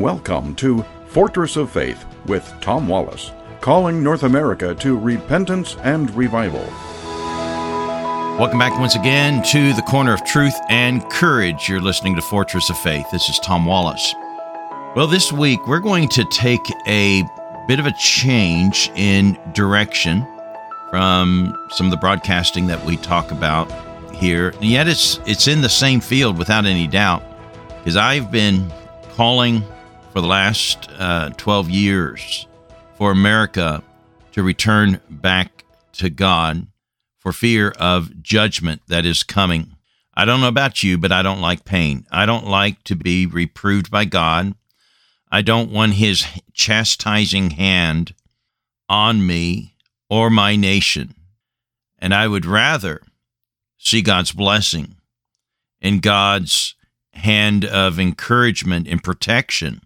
Welcome to Fortress of Faith with Tom Wallace, calling North America to repentance and revival. Welcome back once again to the corner of truth and courage. You're listening to Fortress of Faith. This is Tom Wallace. Well, this week we're going to take a bit of a change in direction from some of the broadcasting that we talk about here. And yet it's it's in the same field without any doubt because I've been calling for the last uh, 12 years for America to return back to God for fear of judgment that is coming. I don't know about you, but I don't like pain. I don't like to be reproved by God. I don't want his chastising hand on me or my nation. And I would rather see God's blessing and God's hand of encouragement and protection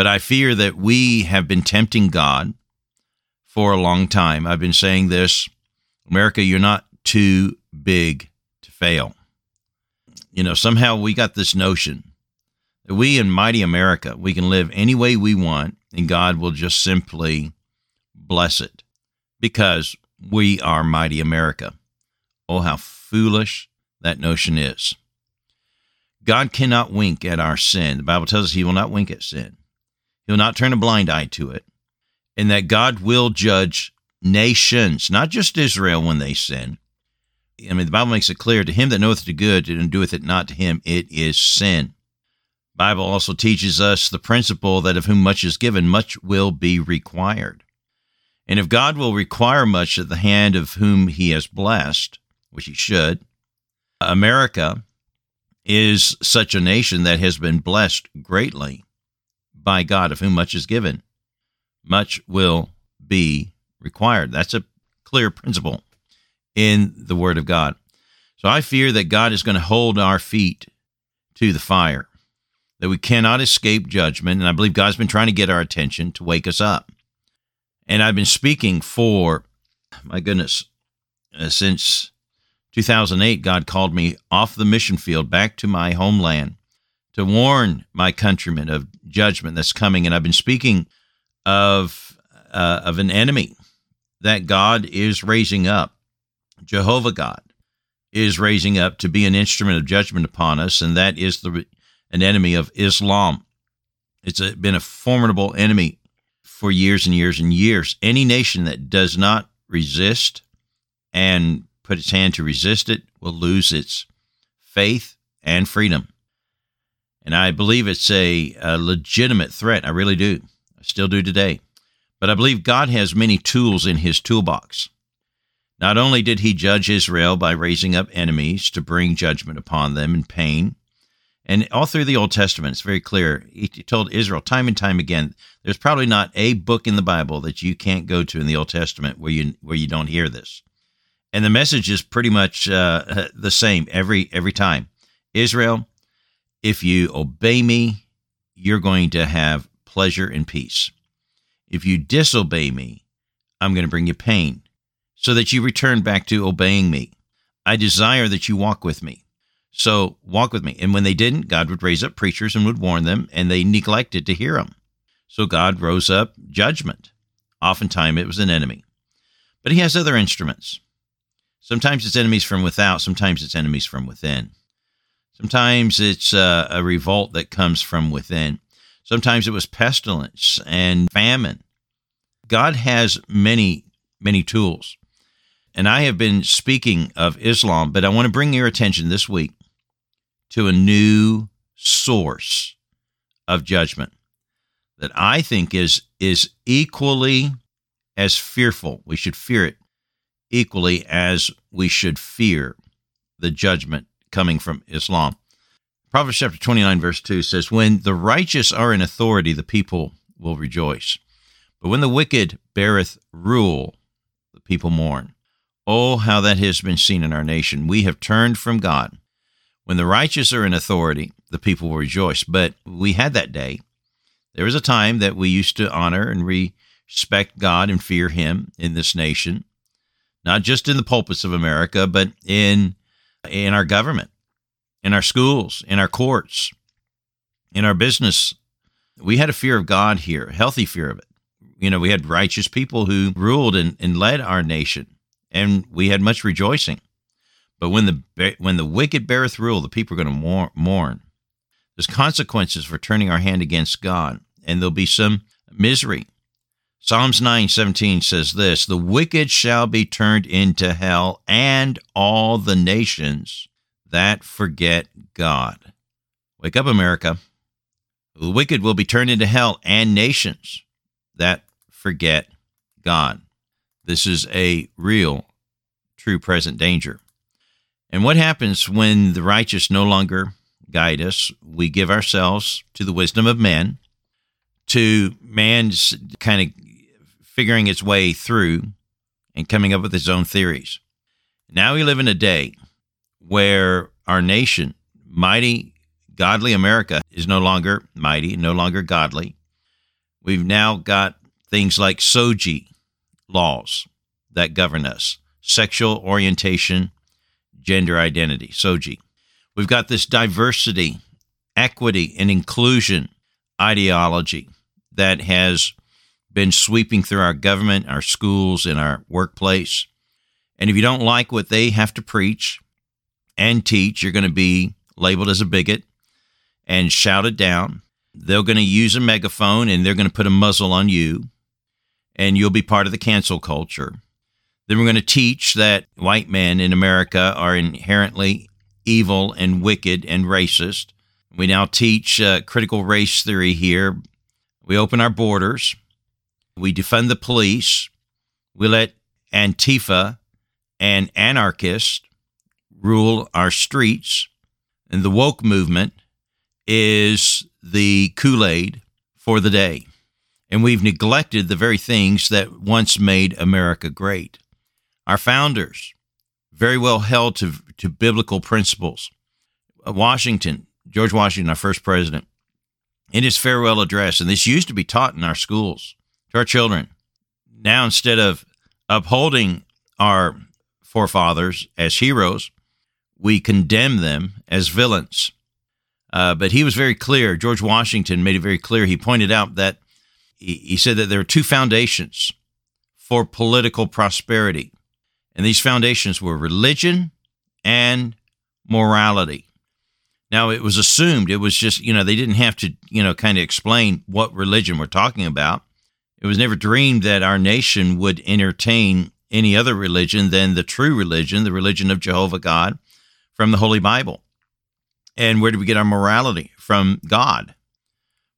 but I fear that we have been tempting God for a long time. I've been saying this America, you're not too big to fail. You know, somehow we got this notion that we in mighty America, we can live any way we want and God will just simply bless it because we are mighty America. Oh, how foolish that notion is. God cannot wink at our sin. The Bible tells us he will not wink at sin. He'll not turn a blind eye to it. And that God will judge nations, not just Israel when they sin. I mean, the Bible makes it clear to him that knoweth the good and doeth it not to him, it is sin. Bible also teaches us the principle that of whom much is given, much will be required. And if God will require much at the hand of whom he has blessed, which he should, America is such a nation that has been blessed greatly by God, of whom much is given, much will be required. That's a clear principle in the Word of God. So I fear that God is going to hold our feet to the fire, that we cannot escape judgment. And I believe God's been trying to get our attention to wake us up. And I've been speaking for, my goodness, uh, since 2008, God called me off the mission field back to my homeland to warn my countrymen of judgment that's coming. And I've been speaking of uh, of an enemy that God is raising up. Jehovah God is raising up to be an instrument of judgment upon us, and that is the an enemy of Islam. It's a, been a formidable enemy for years and years and years. Any nation that does not resist and put its hand to resist it will lose its faith and freedom. And I believe it's a, a legitimate threat. I really do. I still do today. But I believe God has many tools in his toolbox. Not only did he judge Israel by raising up enemies to bring judgment upon them and pain, and all through the Old Testament, it's very clear. He told Israel time and time again, there's probably not a book in the Bible that you can't go to in the Old Testament where you where you don't hear this. And the message is pretty much uh, the same every every time. Israel, if you obey me, you're going to have pleasure and peace. If you disobey me, I'm going to bring you pain so that you return back to obeying me. I desire that you walk with me. So walk with me. And when they didn't, God would raise up preachers and would warn them, and they neglected to hear them. So God rose up judgment. Oftentimes it was an enemy. But he has other instruments. Sometimes it's enemies from without, sometimes it's enemies from within. Sometimes it's uh, a revolt that comes from within. Sometimes it was pestilence and famine. God has many, many tools. And I have been speaking of Islam, but I want to bring your attention this week to a new source of judgment that I think is is equally as fearful. We should fear it equally as we should fear the judgment coming from Islam. Proverbs chapter 29, verse 2 says, When the righteous are in authority, the people will rejoice. But when the wicked beareth rule, the people mourn. Oh, how that has been seen in our nation. We have turned from God. When the righteous are in authority, the people will rejoice. But we had that day. There was a time that we used to honor and respect God and fear Him in this nation, not just in the pulpits of America, but in in our government, in our schools, in our courts, in our business we had a fear of God here, a healthy fear of it. You know, we had righteous people who ruled and, and led our nation, and we had much rejoicing. But when the when the wicked beareth rule, the people are going to mourn. There's consequences for turning our hand against God, and there'll be some misery. Psalms 9:17 says this, "The wicked shall be turned into hell, and all the nations that forget God." Wake up, America. The wicked will be turned into hell, and nations that forget God. This is a real, true present danger. And what happens when the righteous no longer guide us? We give ourselves to the wisdom of men, to man's kind of figuring its way through and coming up with its own theories. Now we live in a day where our nation, mighty, godly America, is no longer mighty, no longer godly. We've now got things like SOGI laws that govern us, sexual orientation gender identity, SOGI. We've got this diversity, equity, and inclusion ideology that has been sweeping through our government, our schools, and our workplace. And if you don't like what they have to preach and teach, you're going to be labeled as a bigot and shouted down. They're going to use a megaphone and they're going to put a muzzle on you, and you'll be part of the cancel culture. Then we're going to teach that white men in America are inherently evil and wicked and racist. We now teach uh, critical race theory here. We open our borders. We defund the police. We let Antifa and anarchists rule our streets. And the woke movement is the Kool Aid for the day. And we've neglected the very things that once made America great. Our founders, very well held to, to biblical principles. Uh, Washington, George Washington, our first president, in his farewell address, and this used to be taught in our schools to our children. Now, instead of upholding our forefathers as heroes, we condemn them as villains. Uh, but he was very clear. George Washington made it very clear. He pointed out that he, he said that there are two foundations for political prosperity and these foundations were religion and morality. Now, it was assumed, it was just, you know, they didn't have to, you know, kind of explain what religion we're talking about. It was never dreamed that our nation would entertain any other religion than the true religion, the religion of Jehovah God from the Holy Bible. And where do we get our morality? From God.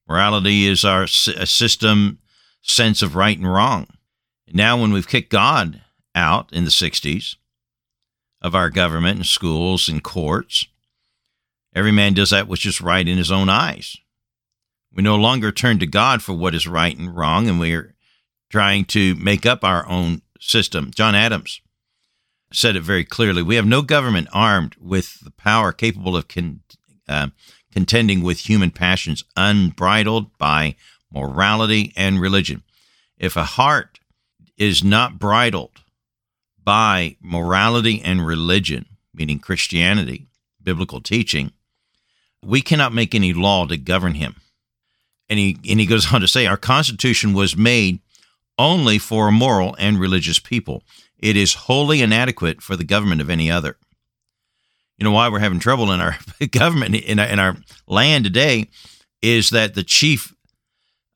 Morality is our system sense of right and wrong. Now, when we've kicked God out in the 60s of our government and schools and courts. Every man does that which is right in his own eyes. We no longer turn to God for what is right and wrong, and we're trying to make up our own system. John Adams said it very clearly. We have no government armed with the power capable of con- uh, contending with human passions unbridled by morality and religion. If a heart is not bridled by morality and religion, meaning Christianity, biblical teaching, we cannot make any law to govern him. And he, and he goes on to say, Our Constitution was made only for a moral and religious people. It is wholly inadequate for the government of any other. You know why we're having trouble in our government, in our, in our land today, is that the chief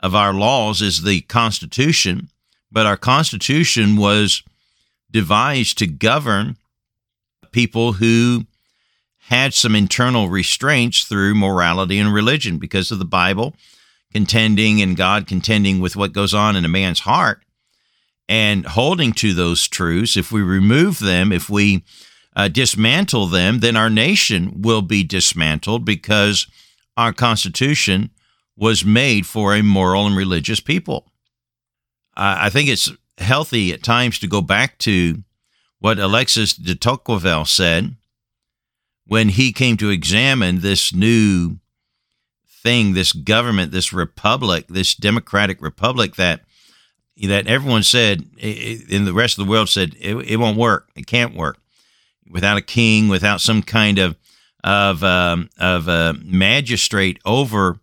of our laws is the Constitution, but our Constitution was devised to govern people who had some internal restraints through morality and religion because of the Bible contending and God contending with what goes on in a man's heart and holding to those truths. If we remove them, if we uh, dismantle them, then our nation will be dismantled because our Constitution was made for a moral and religious people. Uh, I think it's healthy at times to go back to what Alexis de Tocqueville said when he came to examine this new thing, this government, this republic, this democratic republic that that everyone said in the rest of the world said it, it won't work, it can't work without a king, without some kind of of um, of a magistrate over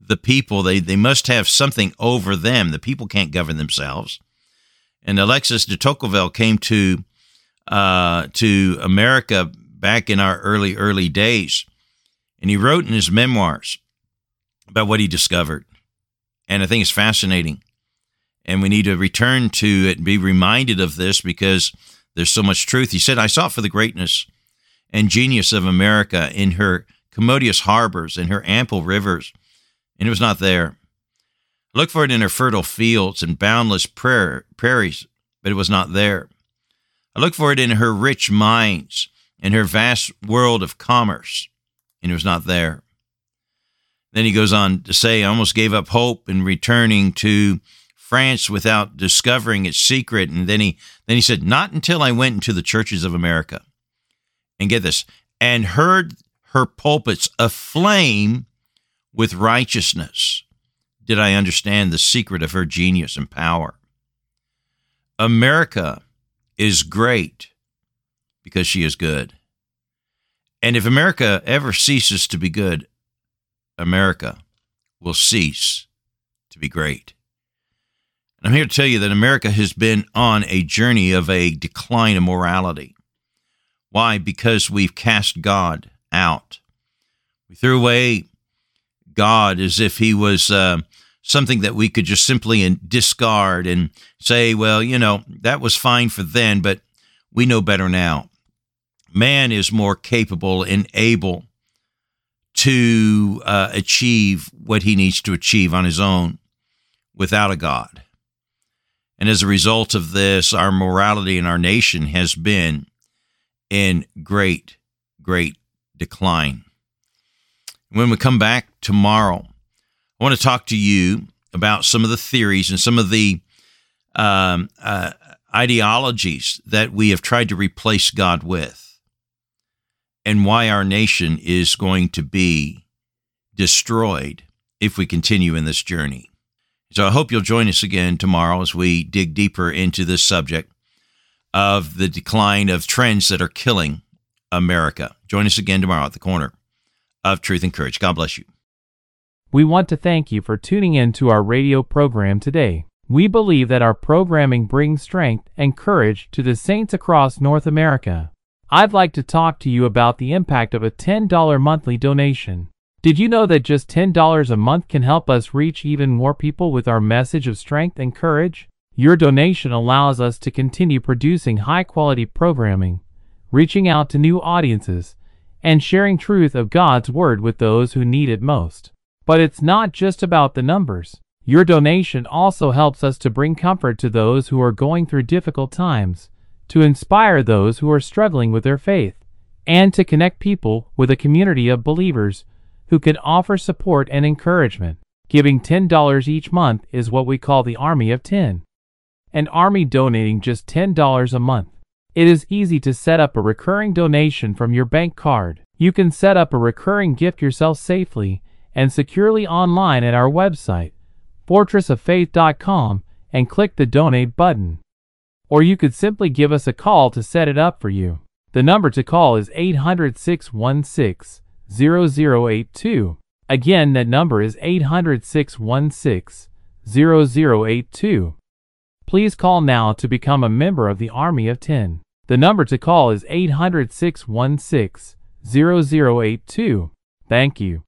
the people. They, they must have something over them. The people can't govern themselves. And Alexis de Tocqueville came to uh, to America back in our early, early days. And he wrote in his memoirs about what he discovered. And I think it's fascinating. And we need to return to it and be reminded of this because there's so much truth. He said, I sought for the greatness and genius of America in her commodious harbors and her ample rivers, and it was not there. I looked for it in her fertile fields and boundless prairies, but it was not there. I looked for it in her rich mines and her vast world of commerce, and it was not there. Then he goes on to say, I almost gave up hope in returning to France without discovering its secret. And then he then he said, Not until I went into the churches of America. And get this, and heard her pulpits aflame with righteousness did I understand the secret of her genius and power. America is great because she is good. And if America ever ceases to be good, America will cease to be great. And I'm here to tell you that America has been on a journey of a decline of morality. Why? Because we've cast God out. We threw away God as if he was uh, something that we could just simply discard and say, well, you know, that was fine for then, but we know better now. Man is more capable and able to uh, achieve what he needs to achieve on his own without a God. And as a result of this, our morality in our nation has been in great, great decline. When we come back tomorrow, I want to talk to you about some of the theories and some of the um, uh, ideologies that we have tried to replace God with, and why our nation is going to be destroyed if we continue in this journey. So I hope you'll join us again tomorrow as we dig deeper into this subject of the decline of trends that are killing America. Join us again tomorrow at the corner of Truth and Courage. God bless you. We want to thank you for tuning in to our radio program today. We believe that our programming brings strength and courage to the saints across North America. I'd like to talk to you about the impact of a $10 monthly donation. Did you know that just $10 a month can help us reach even more people with our message of strength and courage? Your donation allows us to continue producing high quality programming, reaching out to new audiences, and sharing truth of God's Word with those who need it most. But it's not just about the numbers. Your donation also helps us to bring comfort to those who are going through difficult times, to inspire those who are struggling with their faith, and to connect people with a community of believers who can offer support and encouragement. Giving $10 each month is what we call the Army of 10. An army donating just $10 a month. It is easy to set up a recurring donation from your bank card. You can set up a recurring gift yourself safely and securely online at our website, fortressoffaith.com, and click the donate button. Or you could simply give us a call to set it up for you. The number to call is 800 616 0082. Again, that number is 800 616 0082. Please call now to become a member of the Army of 10. The number to call is 800 616 0082. Thank you.